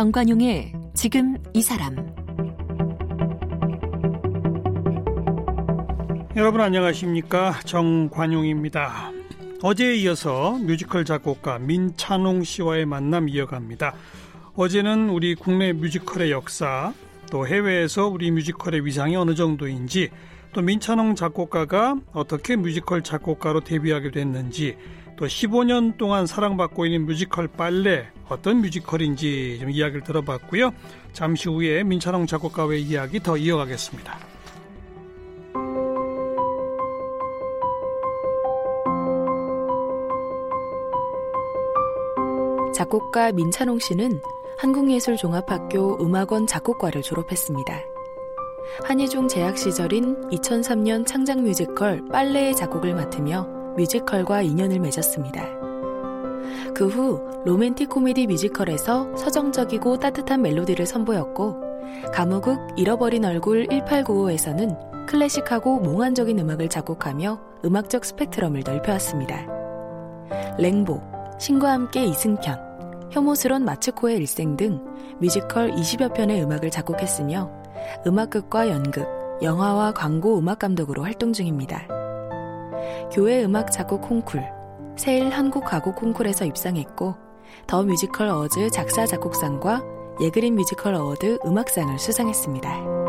정관용의 지금 이 사람 여러분 안녕하십니까 정관용입니다. 어제에 이어서 뮤지컬 작곡가 민찬홍 씨와의 만남 이어갑니다. 어제는 우리 국내 뮤지컬의 역사, 또 해외에서 우리 뮤지컬의 위상이 어느 정도인지, 또 민찬홍 작곡가가 어떻게 뮤지컬 작곡가로 데뷔하게 됐는지, 또 15년 동안 사랑받고 있는 뮤지컬 빨래 어떤 뮤지컬인지 좀 이야기를 들어봤고요. 잠시 후에 민찬홍 작곡가의 이야기 더 이어가겠습니다. 작곡가 민찬홍 씨는 한국예술종합학교 음악원 작곡과를 졸업했습니다. 한예종 재학 시절인 2003년 창작 뮤지컬 빨래의 작곡을 맡으며 뮤지컬과 인연을 맺었습니다. 그 후 로맨틱 코미디 뮤지컬에서 서정적이고 따뜻한 멜로디를 선보였고 가무극 잃어버린 얼굴 1895에서는 클래식하고 몽환적인 음악을 작곡하며 음악적 스펙트럼을 넓혀왔습니다. 랭보, 신과 함께 이승편, 혐오스런 마츠코의 일생 등 뮤지컬 20여 편의 음악을 작곡했으며 음악극과 연극, 영화와 광고 음악 감독으로 활동 중입니다. 교회 음악 작곡 콩쿨, 세일 한국 가곡 콩쿨에서 입상했고 더 뮤지컬 어워즈 작사 작곡상과 예그린 뮤지컬 어워드 음악상을 수상했습니다.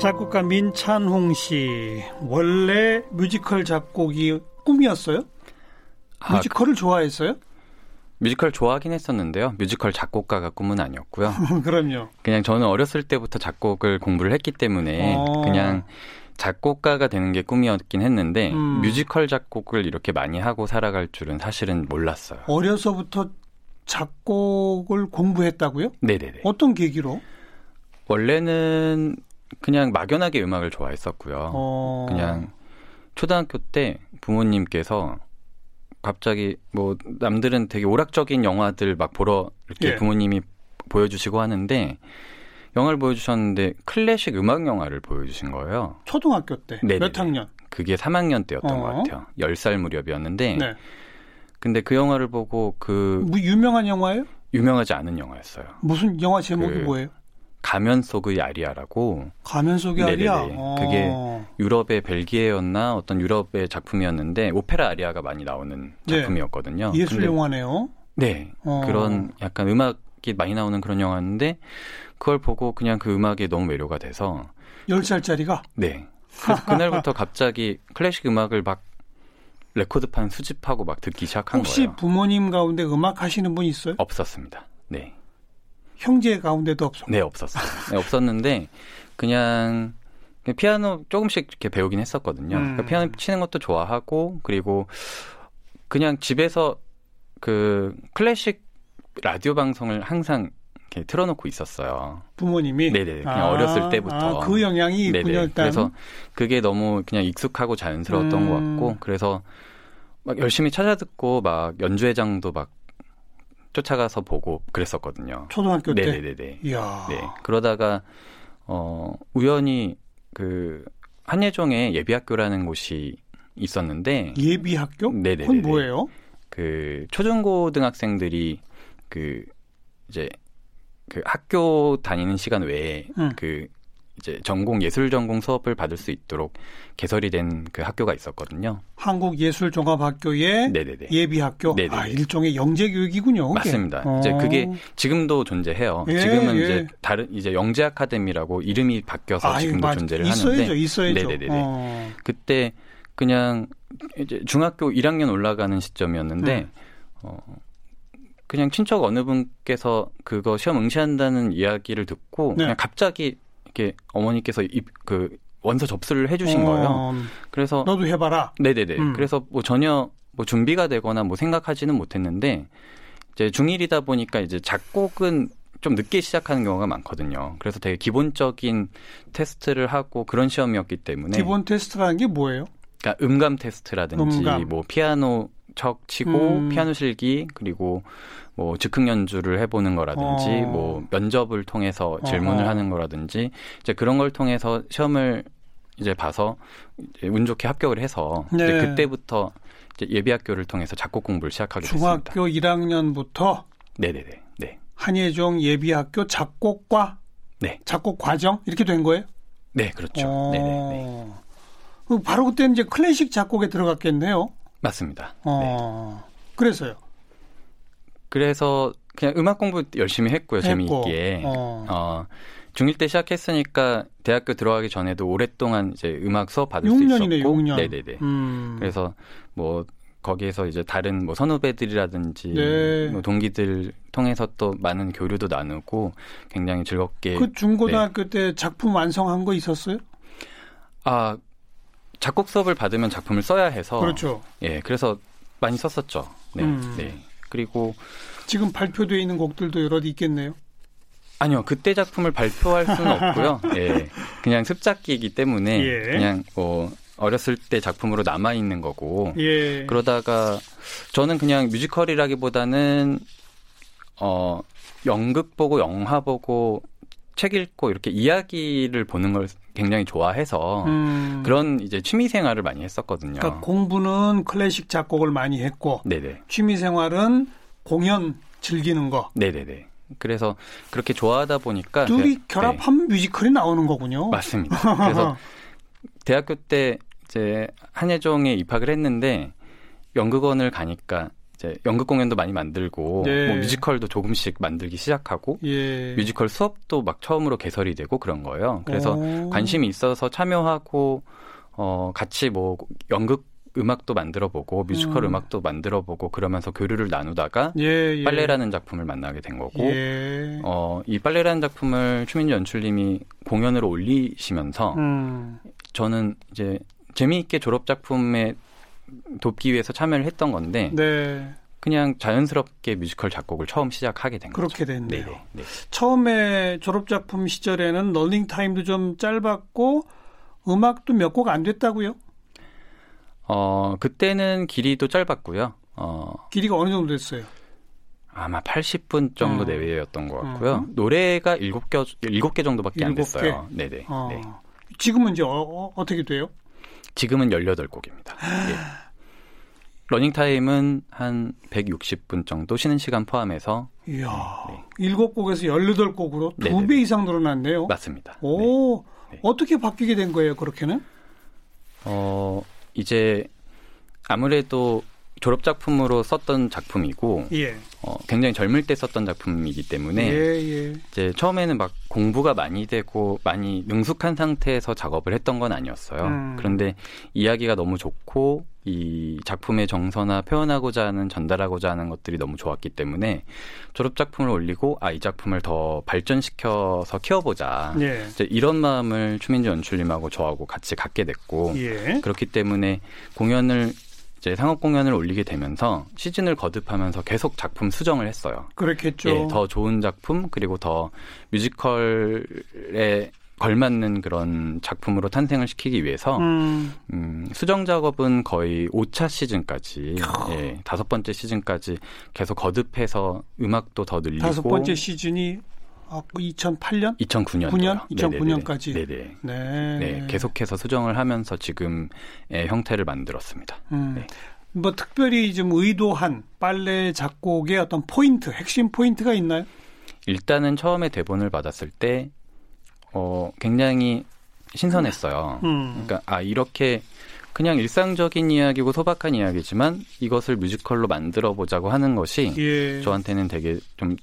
작곡가 민찬홍 씨 원래 뮤지컬 작곡이 꿈이었어요? 아, 뮤지컬을 좋아했어요? 뮤지컬 좋아하긴 했었는데요. 뮤지컬 작곡가가 꿈은 아니었고요. 그럼요. 그냥 저는 어렸을 때부터 작곡을 공부를 했기 때문에 어. 그냥 작곡가가 되는 게 꿈이었긴 했는데 음. 뮤지컬 작곡을 이렇게 많이 하고 살아갈 줄은 사실은 몰랐어요. 어려서부터 작곡을 공부했다고요? 네네네. 어떤 계기로? 원래는 그냥 막연하게 음악을 좋아했었고요. 어. 그냥 초등학교 때 부모님께서 갑자기 뭐 남들은 되게 오락적인 영화들 막 보러 이렇게 예. 부모님이 보여주시고 하는데 영화를 보여주셨는데 클래식 음악 영화를 보여주신 거예요. 초등학교 때. 네몇 학년? 그게 3학년 때였던 어. 것 같아요. 10살 무렵이었는데. 네. 근데 그 영화를 보고 그. 뭐 유명한 영화예요? 유명하지 않은 영화였어요. 무슨 영화 제목이 그 뭐예요? 가면 속의 아리아라고. 가면 속의 아리아. 그게 유럽의 벨기에였나 어떤 유럽의 작품이었는데 오페라 아리아가 많이 나오는 네. 작품이었거든요. 네. 예술 영화네요. 네. 어. 그런 약간 음악 이 많이 나오는 그런 영화인데 그걸 보고 그냥 그 음악에 너무 매료가 돼서 10살짜리가? 네. 그래서 그날부터 갑자기 클래식 음악을 막 레코드판 수집하고 막 듣기 시작한 혹시 거예요. 혹시 부모님 가운데 음악 하시는 분 있어요? 없었습니다. 네. 형제 가운데도 없었고. 네, 없었어요. 네, 없었는데 그냥 피아노 조금씩 이렇게 배우긴 했었거든요. 음. 그러니까 피아노 치는 것도 좋아하고 그리고 그냥 집에서 그 클래식 라디오 방송을 항상 틀어놓고 있었어요. 부모님이? 네네. 그냥 아, 어렸을 때부터. 아, 그 영향이 있군요. 일단. 그래서 그게 너무 그냥 익숙하고 자연스러웠던 음. 것 같고, 그래서 막 열심히 찾아듣고 막 연주회장도 막 쫓아가서 보고 그랬었거든요. 초등학교 때. 네네네. 이야. 네. 그러다가 어 우연히 그 한예종에 예비학교라는 곳이 있었는데 예비학교? 네네. 그건 뭐예요? 그 초중고등학생들이 그 이제 그 학교 다니는 시간 외에 응. 그 이제 전공 예술 전공 수업을 받을 수 있도록 개설이 된 그 학교가 있었거든요. 한국예술종합학교의 예비학교. 네네네. 아, 일종의 영재 교육이군요. 그게. 맞습니다. 어. 이제 그게 지금도 존재해요. 예, 지금은 예. 이제 다른 이제 영재 아카데미라고 이름이 바뀌어서 아, 지금도 맞, 존재를 있어야죠, 하는데 있어야죠. 네네네. 어. 그때 그냥 이제 중학교 1학년 올라가는 시점이었는데 음. 어 그냥 친척 어느 분께서 그거 시험 응시한다는 이야기를 듣고 네. 그냥 갑자기 이렇게 어머니께서 입, 그 원서 접수를 해주신 어, 거예요. 그래서 너도 해봐라. 네네네. 음. 그래서 뭐 전혀 뭐 준비가 되거나 뭐 생각하지는 못했는데 이제 중1이다 보니까 이제 작곡은 좀 늦게 시작하는 경우가 많거든요. 그래서 되게 기본적인 테스트를 하고 그런 시험이었기 때문에 기본 테스트라는 게 뭐예요? 그러니까 음감 테스트라든지 음감. 뭐 피아노 척 치고 음. 피아노 실기 그리고 뭐 즉흥 연주를 해보는 거라든지 어. 뭐 면접을 통해서 질문을 어. 하는 거라든지 이제 그런 걸 통해서 시험을 이제 봐서 이제 운 좋게 합격을 해서 네. 이제 그때부터 이제 예비 학교를 통해서 작곡 공부를 시작하게 중학교 됐습니다. 중학교 1학년부터 네네네. 네. 한예종 예비학교 작곡과 네. 작곡 과정 이렇게 된 거예요? 네, 그렇죠. 어... 네네. 네. 바로 그때 이제 클래식 작곡에 들어갔겠네요. 맞습니다. 어... 네. 그래서요. 그래서 그냥 음악 공부 열심히 했고요, 했고. 재미있게. 어. 어. 중1 때 시작했으니까 대학교 들어가기 전에도 오랫동안 이제 음악 수업 받을 6년이네, 수 있었고. 6년. 네네네. 음. 그래서 뭐 거기에서 이제 다른 뭐 선후배들이라든지 네. 뭐 동기들 통해서 또 많은 교류도 나누고 굉장히 즐겁게 그 중고등학교 네. 때 작품 완성한 거 있었어요? 아 작곡 수업을 받으면 작품을 써야 해서 그렇죠. 예, 그래서 많이 썼었죠. 네. 음. 네. 그리고 지금 발표되어 있는 곡들도 여러 있겠네요. 아니요, 그때 작품을 발표할 수는 없고요. 예, 그냥 습작기이기 때문에 예. 그냥 뭐 어렸을 때 작품으로 남아 있는 거고. 예. 그러다가 저는 그냥 뮤지컬이라기보다는 어 연극 보고 영화 보고 책 읽고 이렇게 이야기를 보는 걸 굉장히 좋아해서 음. 그런 이제 취미 생활을 많이 했었거든요. 그러니까 공부는 클래식 작곡을 많이 했고 네네. 취미 생활은 공연 즐기는 거. 네네네. 그래서 그렇게 좋아하다 보니까 둘이 결합하면 네. 뮤지컬이 나오는 거군요. 맞습니다. 그래서 대학교 때 이제 한예종에 입학을 했는데 연극원을 가니까 이제 연극 공연도 많이 만들고 네. 뭐 뮤지컬도 조금씩 만들기 시작하고 예. 뮤지컬 수업도 막 처음으로 개설이 되고 그런 거예요. 그래서 오. 관심이 있어서 참여하고 어 같이 뭐 연극 음악도 만들어 보고 뮤지컬 음. 악도 만들어 보고 그러면서 교류를 나누다가 예, 예. 빨래라는 작품을 만나게 된 거고 예. 어 이 빨래라는 작품을 추민주 연출님이 공연으로 올리시면서 음. 저는 이제 재미있게 졸업 작품에 돕기 위해서 참여를 했던 건데 네. 그냥 자연스럽게 뮤지컬 작곡을 처음 시작하게 된 그렇게 거죠. 됐네요. 네, 네. 처음에 졸업 작품 시절에는 널닝 타임도 좀 짧았고 음악도 몇 곡 안 됐다고요? 어, 그때는 길이도 짧았고요. 어, 길이가 어느 정도 됐어요? 아마 80분 정도 어. 내외였던 것 같고요. 어. 노래가 7개, 7개 정도밖에 7개? 안 됐어요. 네네. 어. 네. 지금은 이제 어, 어 떻게 돼요? 지금은 18곡입니다. 예. 러닝타임은 한 160분 정도 쉬는 시간 포함해서. 이야, 네. 7곡에서 18곡으로 두 배 이상 늘어났네요. 맞습니다. 오, 네. 어떻게 바뀌게 된 거예요, 그렇게는? 어, 이제 아무래도 졸업 작품으로 썼던 작품이고 예. 어, 굉장히 젊을 때 썼던 작품이기 때문에 예, 예. 이제 처음에는 막 공부가 많이 되고 많이 능숙한 상태에서 작업을 했던 건 아니었어요. 음. 그런데 이야기가 너무 좋고 이 작품의 정서나 표현하고자 하는 전달하고자 하는 것들이 너무 좋았기 때문에 졸업 작품을 올리고 아 이 작품을 더 발전시켜서 키워보자 예. 이제 이런 마음을 추민주 연출님하고 저하고 같이 갖게 됐고 예. 그렇기 때문에 공연을 이제 상업 공연을 올리게 되면서 시즌을 거듭하면서 계속 작품 수정을 했어요. 그렇겠죠. 예, 더 좋은 작품 그리고 더 뮤지컬에 걸맞는 그런 작품으로 탄생을 시키기 위해서 음. 음, 수정 작업은 거의 5차 시즌까지 예, 다섯 번째 시즌까지 계속 거듭해서 음악도 더 늘리고 다섯 번째 시즌이 아, 2008년? 2009년. 9년? 2009년까지. 네네. 네. 네. 계속해서 수정을 하면서 지금의 형태를 만들었습니다. 음. 네. 뭐 특별히 좀 의도한 빨래 작곡의 어떤 포인트, 핵심 포인트가 있나요? 일단은 처음에 대본을 받았을 때, 어, 굉장히 신선했어요. 음. 그러니까, 아, 이렇게 그냥 일상적인 이야기고 소박한 이야기지만 이것을 뮤지컬로 만들어 보자고 하는 것이 예. 저한테는 되게 좀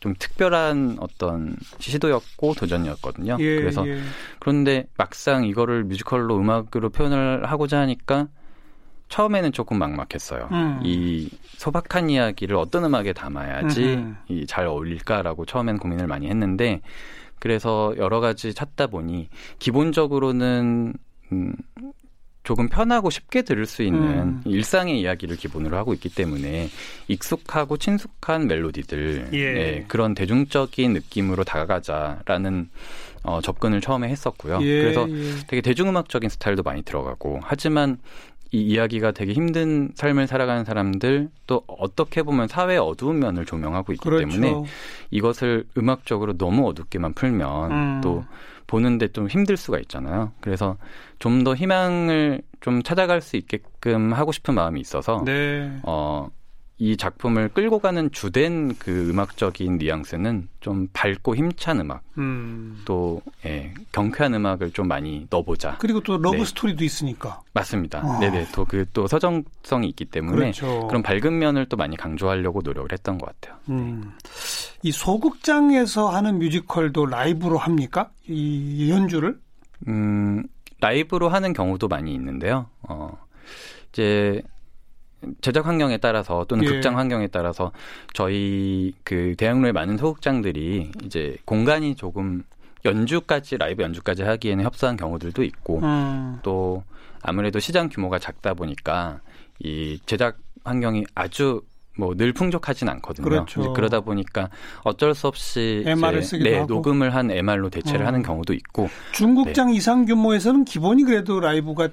좀 특별한 어떤 시도였고 도전이었거든요. 예, 그래서 예. 그런데 막상 이거를 뮤지컬로 음악으로 표현을 하고자 하니까 처음에는 조금 막막했어요. 음. 이 소박한 이야기를 어떤 음악에 담아야지 이 잘 어울릴까라고 처음엔 고민을 많이 했는데 그래서 여러 가지 찾다 보니 기본적으로는 음, 조금 편하고 쉽게 들을 수 있는 음. 일상의 이야기를 기본으로 하고 있기 때문에 익숙하고 친숙한 멜로디들 예. 예, 그런 대중적인 느낌으로 다가가자라는 어, 접근을 처음에 했었고요. 예, 그래서 예. 되게 대중음악적인 스타일도 많이 들어가고 하지만 이 이야기가 되게 힘든 삶을 살아가는 사람들 또 어떻게 보면 사회의 어두운 면을 조명하고 있기 그렇죠. 때문에 이것을 음악적으로 너무 어둡게만 풀면 음. 또 보는데 좀 힘들 수가 있잖아요. 그래서 좀 더 희망을 좀 찾아갈 수 있게끔 하고 싶은 마음이 있어서 네. 어, 이 작품을 끌고 가는 주된 그 음악적인 뉘앙스는 좀 밝고 힘찬 음악, 음. 또 예, 경쾌한 음악을 좀 많이 넣어보자. 그리고 또 러브 네. 스토리도 있으니까. 맞습니다. 어. 네네. 또 그 또 서정성이 있기 때문에 그렇죠. 그런 밝은 면을 또 많이 강조하려고 노력을 했던 것 같아요. 음. 이 소극장에서 하는 뮤지컬도 라이브로 합니까? 이 연주를? 음, 라이브로 하는 경우도 많이 있는데요. 어, 이제 제작 환경에 따라서 또는 예. 극장 환경에 따라서 저희 그 대학로의 많은 소극장들이 이제 공간이 조금 연주까지 라이브 연주까지 하기에는 협소한 경우들도 있고 음. 또 아무래도 시장 규모가 작다 보니까 이 제작 환경이 아주 뭐 늘 풍족하진 않거든요. 그렇죠. 그러다 보니까 어쩔 수 없이 MR을 쓰기도 네, 하고. 녹음을 한 MR로 대체를 음. 하는 경우도 있고 중국장 네. 이상 규모에서는 기본이 그래도 라이브가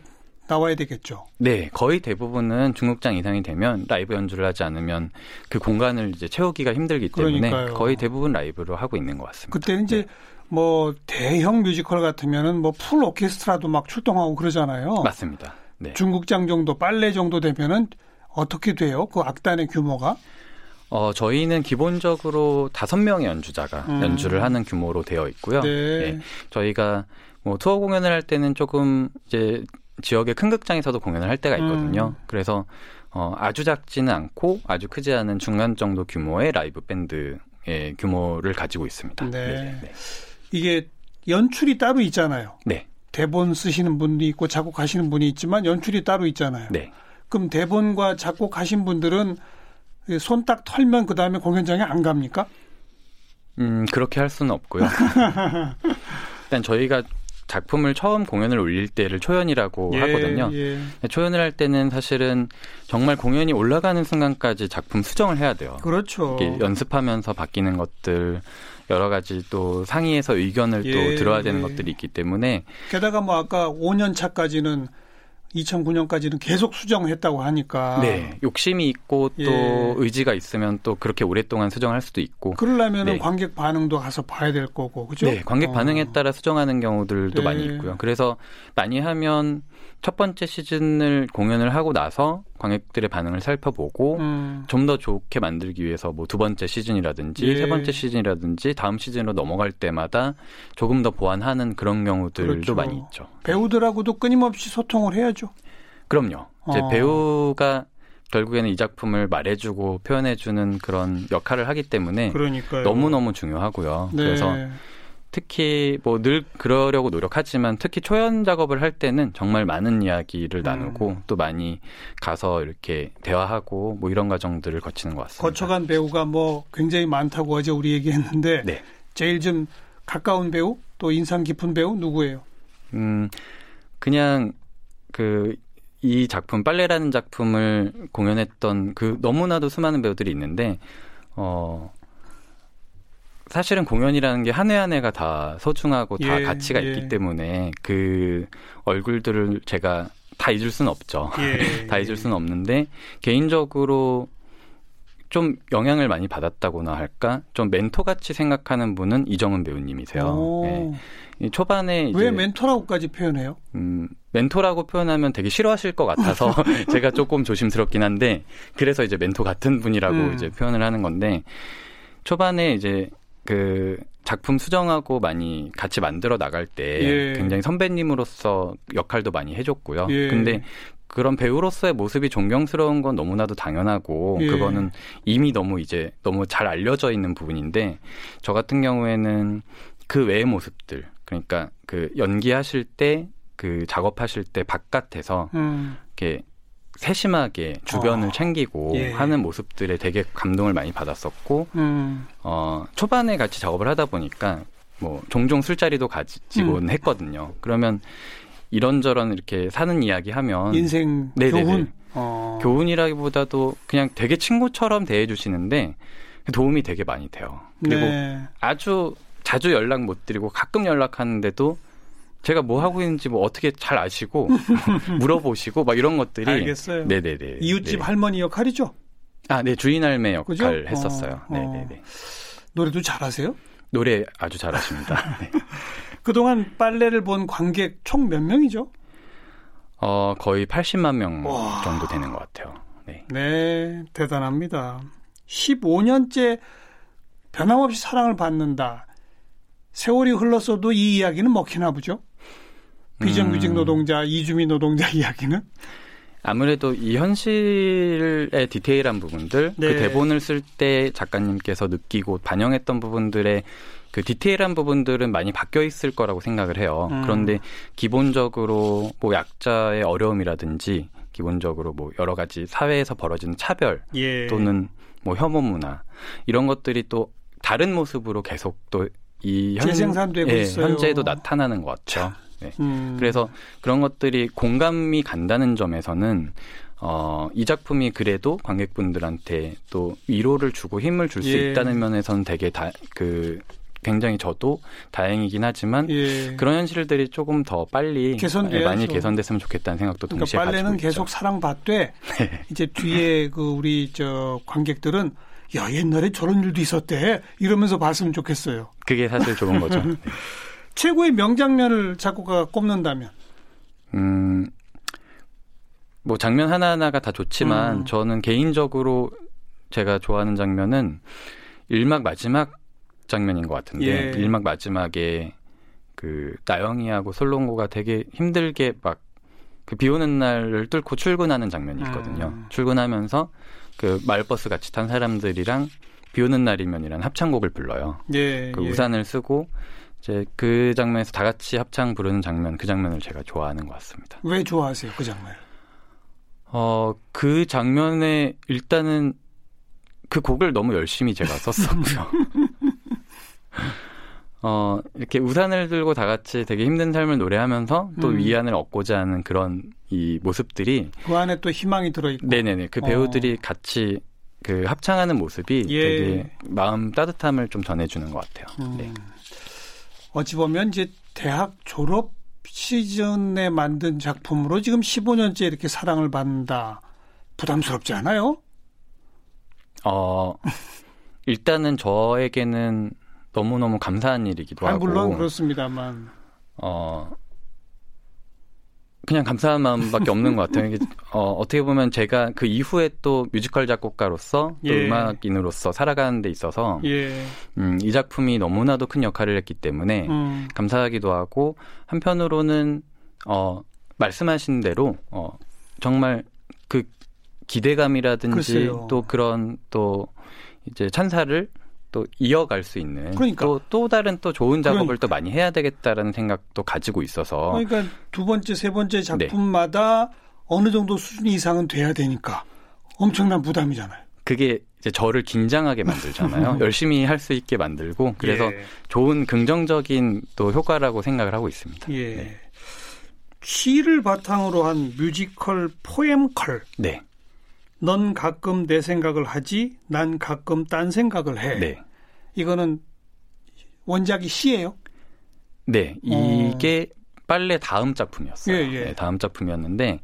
나와야 되겠죠. 네, 거의 대부분은 중국장 이상이 되면 라이브 연주를 하지 않으면 그 공간을 이제 채우기가 힘들기 때문에 그러니까요. 거의 대부분 라이브로 하고 있는 것 같습니다. 그때는 이제 네. 뭐 대형 뮤지컬 같으면은 뭐 full 오케스트라도 막 출동하고 그러잖아요. 맞습니다. 네. 중극장 정도 빨래 정도 되면은 어떻게 돼요? 그 악단의 규모가? 어, 저희는 기본적으로 다섯 명의 연주자가 음. 연주를 하는 규모로 되어 있고요. 네. 네. 저희가 뭐 투어 공연을 할 때는 조금 이제 지역의 큰 극장에서도 공연을 할 때가 있거든요. 음. 그래서 어, 아주 작지는 않고 아주 크지 않은 중간 정도 규모의 라이브 밴드의 규모를 가지고 있습니다. 네. 네, 네. 이게 연출이 따로 있잖아요. 네. 대본 쓰시는 분도 있고 작곡하시는 분이 있지만 연출이 따로 있잖아요. 네. 그럼 대본과 작곡하신 분들은 손 딱 털면 그 다음에 공연장에 안 갑니까? 음 그렇게 할 수는 없고요. 일단 저희가 작품을 처음 공연을 올릴 때를 초연이라고 예, 하거든요. 예. 초연을 할 때는 사실은 정말 공연이 올라가는 순간까지 작품 수정을 해야 돼요. 그렇죠. 연습하면서 바뀌는 것들 여러 가지 또 상의해서 의견을 예, 또 들어야 되는 예. 것들이 있기 때문에 게다가 뭐 아까 5년 차까지는 2009년까지는 계속 수정했다고 하니까 네 욕심이 있고 또 예. 의지가 있으면 또 그렇게 오랫동안 수정할 수도 있고 그러려면은 네. 관객 반응도 가서 봐야 될 거고 그죠? 네 관객 어. 반응에 따라 수정하는 경우들도 네. 많이 있고요. 그래서 많이 하면 첫 번째 시즌을 공연을 하고 나서 관객들의 반응을 살펴보고 음. 좀더 좋게 만들기 위해서 뭐 두 번째 시즌이라든지 예. 세 번째 시즌이라든지 다음 시즌으로 넘어갈 때마다 조금 더 보완하는 그런 경우들도 그렇죠. 많이 있죠. 배우들하고도 끊임없이 소통을 해야죠. 그럼요. 이제 어. 배우가 결국에는 이 작품을 말해주고 표현해주는 그런 역할을 하기 때문에 그러니까요. 너무 너무 중요하고요. 네. 그래서 특히 뭐 늘 그러려고 노력하지만 특히 초연 작업을 할 때는 정말 많은 이야기를 나누고 음. 또 많이 가서 이렇게 대화하고 뭐 이런 과정들을 거치는 것 같습니다. 거쳐간 배우가 뭐 굉장히 많다고 어제 우리 얘기했는데 네. 제일 좀 가까운 배우 또 인상 깊은 배우 누구예요? 음 그냥 그이 작품 빨래라는 작품을 공연했던 그 너무나도 수많은 배우들이 있는데 어 사실은 공연이라는 게 한 회 한 회가 다 소중하고 다 예, 가치가 예. 있기 때문에 그 얼굴들을 제가 다 잊을 수는 없죠. 예, 다 잊을 수는 없는데 개인적으로 좀 영향을 많이 받았다고나 할까? 좀 멘토같이 생각하는 분은 이정은 배우님이세요. 오. 예. 이 초반에 이제 왜 멘토라고까지 표현해요? 음, 멘토라고 표현하면 되게 싫어하실 것 같아서 제가 조금 조심스럽긴 한데 그래서 이제 멘토 같은 분이라고 음. 이제 표현을 하는 건데 초반에 이제 그 작품 수정하고 많이 같이 만들어 나갈 때 예. 굉장히 선배님으로서 역할도 많이 해줬고요. 예. 근데 그런 배우로서의 모습이 존경스러운 건 너무나도 당연하고 예. 그거는 이미 너무 이제 너무 잘 알려져 있는 부분인데 저 같은 경우에는 그 외의 모습들 그러니까 그 연기하실 때 그 작업하실 때 바깥에서 음. 이렇게 세심하게 주변을 어. 챙기고 예. 하는 모습들에 되게 감동을 많이 받았었고 음. 어 초반에 같이 작업을 하다 보니까 뭐 종종 술자리도 가지곤 음. 했거든요. 그러면 이런저런 이렇게 사는 이야기 하면 인생 네네네. 교훈. 어. 교훈이라기보다도 그냥 되게 친구처럼 대해주시는데 도움이 되게 많이 돼요. 그리고 네. 아주 자주 연락 못 드리고 가끔 연락하는데도 제가 뭐 하고 있는지 뭐 어떻게 잘 아시고 물어보시고 막 이런 것들이 알겠어요. 네네네 이웃집 네. 할머니 역할이죠. 아, 네 주인 할매 역할 그죠? 했었어요. 어, 네네네 노래도 잘하세요? 노래 아주 잘하십니다. 네. 그동안 빨래를 본 관객 총 몇 명이죠? 어 거의 80만 명 와. 정도 되는 것 같아요. 네. 네, 대단합니다. 15년째 변함없이 사랑을 받는다. 세월이 흘렀어도 이 이야기는 먹히나 보죠? 비정규직 음. 노동자, 이주민 노동자 이야기는? 아무래도 이 현실의 디테일한 부분들, 그 네. 그 대본을 쓸 때 작가님께서 느끼고 반영했던 부분들의 그 디테일한 부분들은 많이 바뀌어 있을 거라고 생각을 해요. 음. 그런데 기본적으로 뭐 약자의 어려움이라든지 기본적으로 뭐 여러 가지 사회에서 벌어지는 차별 예. 또는 뭐 혐오 문화 이런 것들이 또 다른 모습으로 계속 또이 재생산되고 예, 있어요. 현재도 나타나는 것 같죠. 네. 음. 그래서 그런 것들이 공감이 간다는 점에서는 어, 이 작품이 그래도 관객분들한테 또 위로를 주고 힘을 줄수 예. 있다는 면에서는 되게 다, 그, 굉장히 저도 다행이긴 하지만 예. 그런 현실들이 조금 더 빨리 개선돼야죠. 많이 개선됐으면 좋겠다는 생각도 그러니까 동시에 빨래는 가지고 계속 사랑받되 네. 이제 뒤에 그 우리 저 관객들은 야 옛날에 저런 일도 있었대 이러면서 봤으면 좋겠어요. 그게 사실 좋은 거죠. 네. 최고의 명장면을 작곡가가 꼽는다면 음. 뭐 장면 하나하나가 다 좋지만 음. 저는 개인적으로 제가 좋아하는 장면은 일막 마지막 장면인 것 같은데 예. 일막 마지막에 그 나영이하고 솔롱고가 되게 힘들게 막 그 비 오는 날을 뚫고 출근하는 장면이 있거든요. 음. 출근하면서 그 마을버스 같이 탄 사람들이랑 비 오는 날이면이란 합창곡을 불러요. 예, 그 예. 우산을 쓰고 이제 그 장면에서 다 같이 합창 부르는 장면, 그 장면을 제가 좋아하는 것 같습니다. 왜 좋아하세요, 그 장면? 어, 그 장면에 일단은 그 곡을 너무 열심히 제가 썼었고요. 어, 이렇게 우산을 들고 다 같이 되게 힘든 삶을 노래하면서 또 음. 위안을 얻고자 하는 그런 이 모습들이 그 안에 또 희망이 들어있고 네네네 그 배우들이 어. 같이 그 합창하는 모습이 예. 되게 마음 따뜻함을 좀 전해주는 것 같아요. 음. 네. 어찌 보면 이제 대학 졸업 시즌에 만든 작품으로 지금 15년째 이렇게 사랑을 받는다. 부담스럽지 않아요? 어, 일단은 저에게는 너무너무 감사한 일이기도 아, 하고. 물론 그렇습니다만. 어, 그냥 감사한 마음밖에 없는 것 같아요. 이게, 어, 어떻게 보면 제가 그 이후에 또 뮤지컬 작곡가로서 또 예. 음악인으로서 살아가는 데 있어서 예. 음, 이 작품이 너무나도 큰 역할을 했기 때문에 음. 감사하기도 하고 한편으로는 어, 말씀하신 대로 어, 정말 그 기대감이라든지 글쎄요. 또 그런 또 이제 찬사를 또 이어갈 수 있는 그러니까. 또, 또 다른 또 좋은 작업을 그러니까. 또 많이 해야 되겠다라는 생각도 가지고 있어서 그러니까 두 번째 세 번째 네. 작품마다 네. 어느 정도 수준 이상은 돼야 되니까 엄청난 부담이잖아요. 그게 이제 저를 긴장하게 만들잖아요. 열심히 할 수 있게 만들고 그래서 예. 좋은 긍정적인 또 효과라고 생각을 하고 있습니다. 예. 네. 시를 바탕으로 한 뮤지컬 포엠컬. 네. 넌 가끔 내 생각을 하지, 난 가끔 딴 생각을 해. 네. 이거는 원작이 시예요? 네, 이게 어. 빨래 다음 작품이었어요. 예, 예. 네, 다음 작품이었는데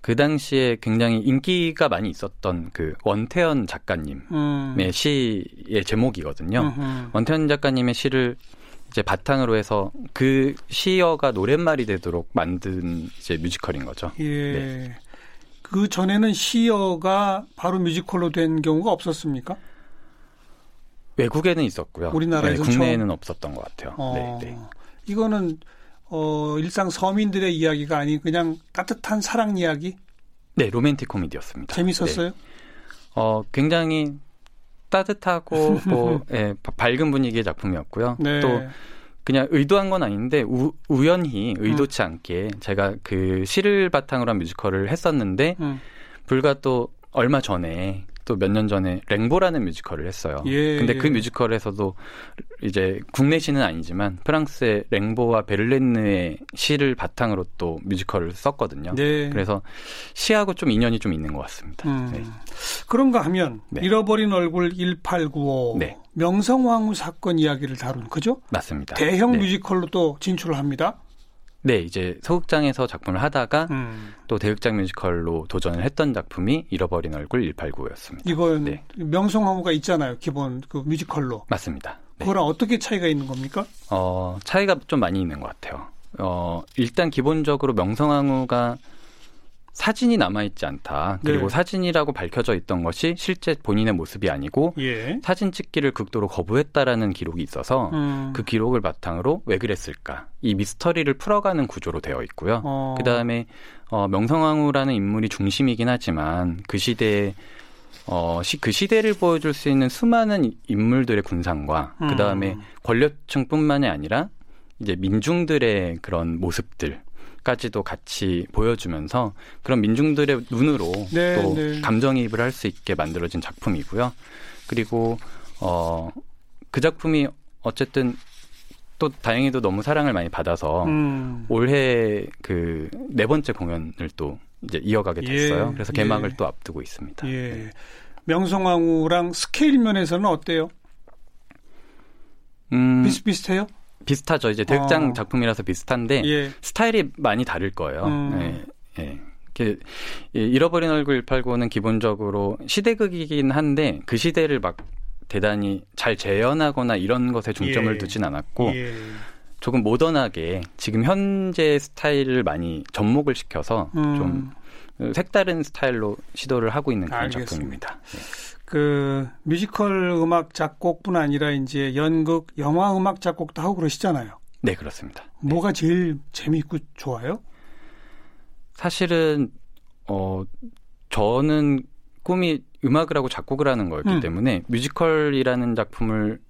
그 당시에 굉장히 인기가 많이 있었던 그 원태현 작가님의 음. 시의 제목이거든요. 음흠. 원태현 작가님의 시를 이제 바탕으로 해서 그 시어가 노랫말이 되도록 만든 이제 뮤지컬인 거죠. 예. 네. 그 전에는 시어가 바로 뮤지컬로 된 경우가 없었습니까? 외국에는 있었고요. 우리나라에서 네, 국내에는 처음... 없었던 것 같아요. 어, 네, 네. 이거는 어, 일상 서민들의 이야기가 아닌 그냥 따뜻한 사랑 이야기? 네, 로맨틱 코미디였습니다. 재밌었어요? 네. 어, 굉장히 따뜻하고 뭐 예, 밝은 분위기의 작품이었고요. 네. 또 그냥 의도한 건 아닌데 우, 우연히 의도치 음. 않게 제가 그 시를 바탕으로 한 뮤지컬을 했었는데 음. 불과 또 얼마 전에 또 몇 년 전에 랭보라는 뮤지컬을 했어요. 예, 근데 그 예. 뮤지컬에서도 이제 국내 시는 아니지만 프랑스의 랭보와 베를린의 시를 바탕으로 또 뮤지컬을 썼거든요. 네. 그래서 시하고 좀 인연이 좀 있는 것 같습니다. 음. 네. 그런가 하면 네. 잃어버린 얼굴 1895 네. 명성황후 사건 이야기를 다룬 그죠? 맞습니다. 대형 네. 뮤지컬로 또 진출을 합니다. 네, 이제 소극장에서 작품을 하다가 음. 또 대극장 뮤지컬로 도전을 했던 작품이 잃어버린 얼굴 1895였습니다. 이건 네. 명성황후가 있잖아요. 기본 그 뮤지컬로. 맞습니다. 네. 그거랑 어떻게 차이가 있는 겁니까? 어, 차이가 좀 많이 있는 것 같아요. 어, 일단 기본적으로 명성황후가 사진이 남아있지 않다. 그리고 네. 사진이라고 밝혀져 있던 것이 실제 본인의 모습이 아니고 예. 사진 찍기를 극도로 거부했다라는 기록이 있어서 음. 그 기록을 바탕으로 왜 그랬을까 이 미스터리를 풀어가는 구조로 되어 있고요. 어. 그 다음에 어, 명성황후라는 인물이 중심이긴 하지만 그 시대에 어, 시, 그 시대를 보여줄 수 있는 수많은 인물들의 군상과 음. 그 다음에 권력층뿐만이 아니라 이제 민중들의 그런 모습들 까지도 같이 보여주면서 그런 민중들의 눈으로 네, 또 네. 감정이입을 할 수 있게 만들어진 작품이고요. 그리고 어, 그 작품이 어쨌든 또 다행히도 너무 사랑을 많이 받아서 음. 올해 그 네 번째 공연을 또 이제 이어가게 됐어요. 예, 그래서 개막을 예. 또 앞두고 있습니다. 예. 네. 명성황후랑 스케일 면에서는 어때요? 음, 비슷비슷해요? 비슷하죠. 이제 대극장 어. 작품이라서 비슷한데 예. 스타일이 많이 다를 거예요. 음. 예. 예. 이렇게 잃어버린 얼굴 189는 기본적으로 시대극이긴 한데 그 시대를 막 대단히 잘 재현하거나 이런 것에 중점을 예. 두진 않았고 예. 조금 모던하게 지금 현재 스타일을 많이 접목을 시켜서 음. 좀 색다른 스타일로 시도를 하고 있는 그런 알겠습니다. 작품입니다. 네. 그 뮤지컬 음악 작곡뿐 아니라 이제 연극, 영화 음악 작곡도 하고 그러시잖아요. 네, 그렇습니다. 뭐가 제일 재미있고 좋아요? 사실은 어 저는 꿈이 음악을 하고 작곡을 하는 거였기 음. 때문에 뮤지컬이라는 작품을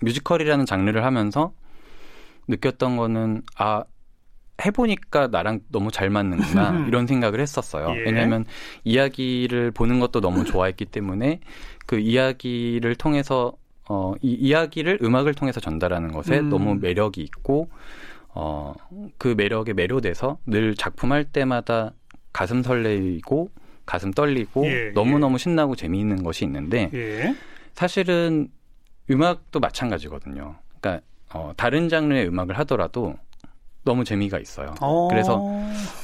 뮤지컬이라는 장르를 하면서 느꼈던 거는 아 해보니까 나랑 너무 잘 맞는구나 이런 생각을 했었어요. 예. 왜냐하면 이야기를 보는 것도 너무 좋아했기 때문에 그 이야기를 통해서 어, 이 이야기를 음악을 통해서 전달하는 것에 음. 너무 매력이 있고 어, 그 매력에 매료돼서 늘 작품할 때마다 가슴 설레이고 가슴 떨리고 예, 너무너무 예. 신나고 재미있는 것이 있는데 예. 사실은 음악도 마찬가지거든요. 그러니까 어, 다른 장르의 음악을 하더라도 너무 재미가 있어요. 오. 어. 그래서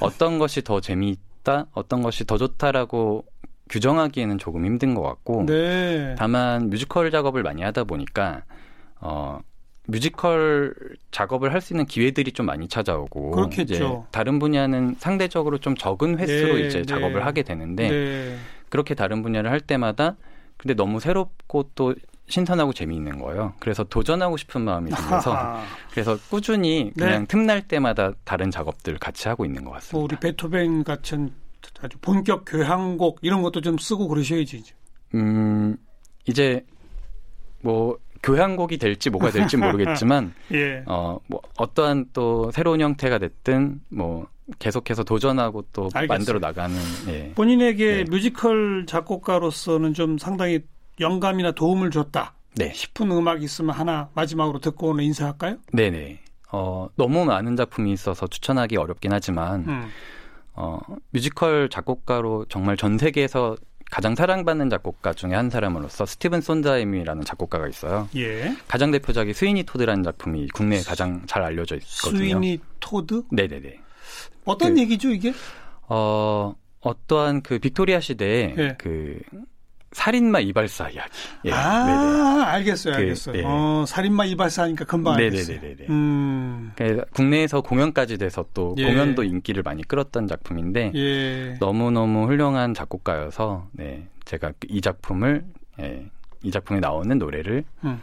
어떤 것이 더 재미있다, 어떤 것이 더 좋다라고 규정하기에는 조금 힘든 것 같고, 네. 다만 뮤지컬 작업을 많이 하다 보니까 어, 뮤지컬 작업을 할 수 있는 기회들이 좀 많이 찾아오고 그렇겠죠. 이제 다른 분야는 상대적으로 좀 적은 횟수로 네, 이제 네. 작업을 하게 되는데 네. 그렇게 다른 분야를 할 때마다 근데 너무 새롭고 또 신선하고 재미있는 거예요. 그래서 도전하고 싶은 마음이 들면서 그래서 꾸준히 그냥 네. 틈날 때마다 다른 작업들 같이 하고 있는 것 같습니다. 뭐 우리 베토벤 같은 아주 본격 교향곡 이런 것도 좀 쓰고 그러셔야지. 음 이제 뭐 교향곡이 될지 뭐가 될지 모르겠지만 예. 어뭐 어떠한 또 새로운 형태가 됐든 뭐 계속해서 도전하고 또 알겠어요. 만들어 나가는 예. 본인에게 예. 뮤지컬 작곡가로서는 좀 상당히 영감이나 도움을 줬다 네. 싶은 음악 있으면 하나 마지막으로 듣고 오늘 인사할까요? 네네. 어, 너무 많은 작품이 있어서 추천하기 어렵긴 하지만 음. 어, 뮤지컬 작곡가로 정말 전 세계에서 가장 사랑받는 작곡가 중에 한 사람으로서 스티븐 손다임이라는 작곡가가 있어요. 예. 가장 대표작이 스위니 토드라는 작품이 국내에 가장 잘 알려져 있거든요. 스위니 토드? 네네네. 어떤 그, 얘기죠 이게? 어 어떠한 그 빅토리아 시대에 예. 그 살인마 이발사 이야기. 예, 아, 네네. 알겠어요, 그, 알겠어요. 네. 어, 살인마 이발사니까 금방 알겠어요. 네네네. 음. 그러니까 국내에서 공연까지 돼서 또 예. 공연도 인기를 많이 끌었던 작품인데 예. 너무 너무 훌륭한 작곡가여서 네, 제가 이 작품을 예, 이 작품에 나오는 노래를 음.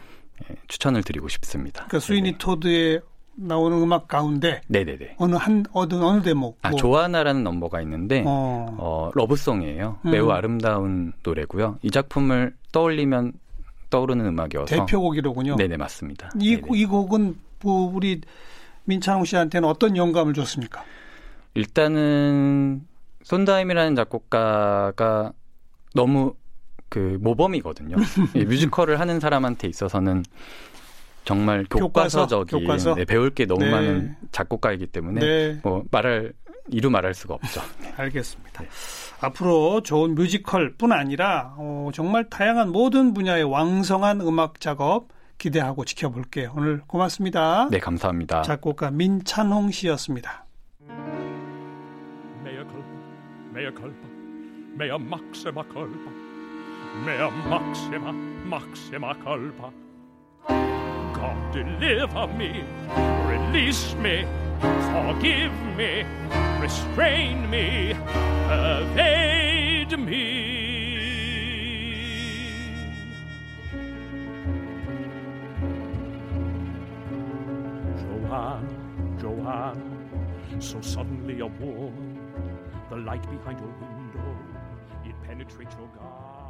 예, 추천을 드리고 싶습니다. 그러니까 스위니 토드에 나오는 음악 가운데 네네네. 어느 한 어느 어느 대목 아 뭐. 조아나라는 넘버가 있는데 어, 어 러브송이에요. 음. 매우 아름다운 노래고요. 이 작품을 떠올리면 떠오르는 음악이어서 대표곡이로군요. 네네 맞습니다. 이, 이 곡은 뭐 우리 민찬홍 씨한테는 어떤 영감을 줬습니까? 일단은 손다임이라는 작곡가가 너무 그 모범이거든요. 뮤지컬을 하는 사람한테 있어서는 정말 교과서적인 교과서? 네, 배울 게 너무 네. 많은 작곡가이기 때문에 네. 뭐 말할 이루 말할 수가 없죠. 알겠습니다. 네. 앞으로 좋은 뮤지컬뿐 아니라 어, 정말 다양한 모든 분야의 왕성한 음악 작업 기대하고 지켜볼게요. 오늘 고맙습니다. 네, 감사합니다. 작곡가 민찬홍 씨였습니다. mea maxima culpa, mea maxima, maxima culpa. Deliver me, release me, forgive me. restrain me, evade me. Joanne, Joanne, so suddenly a woman, the light behind your window, it penetrates your guard.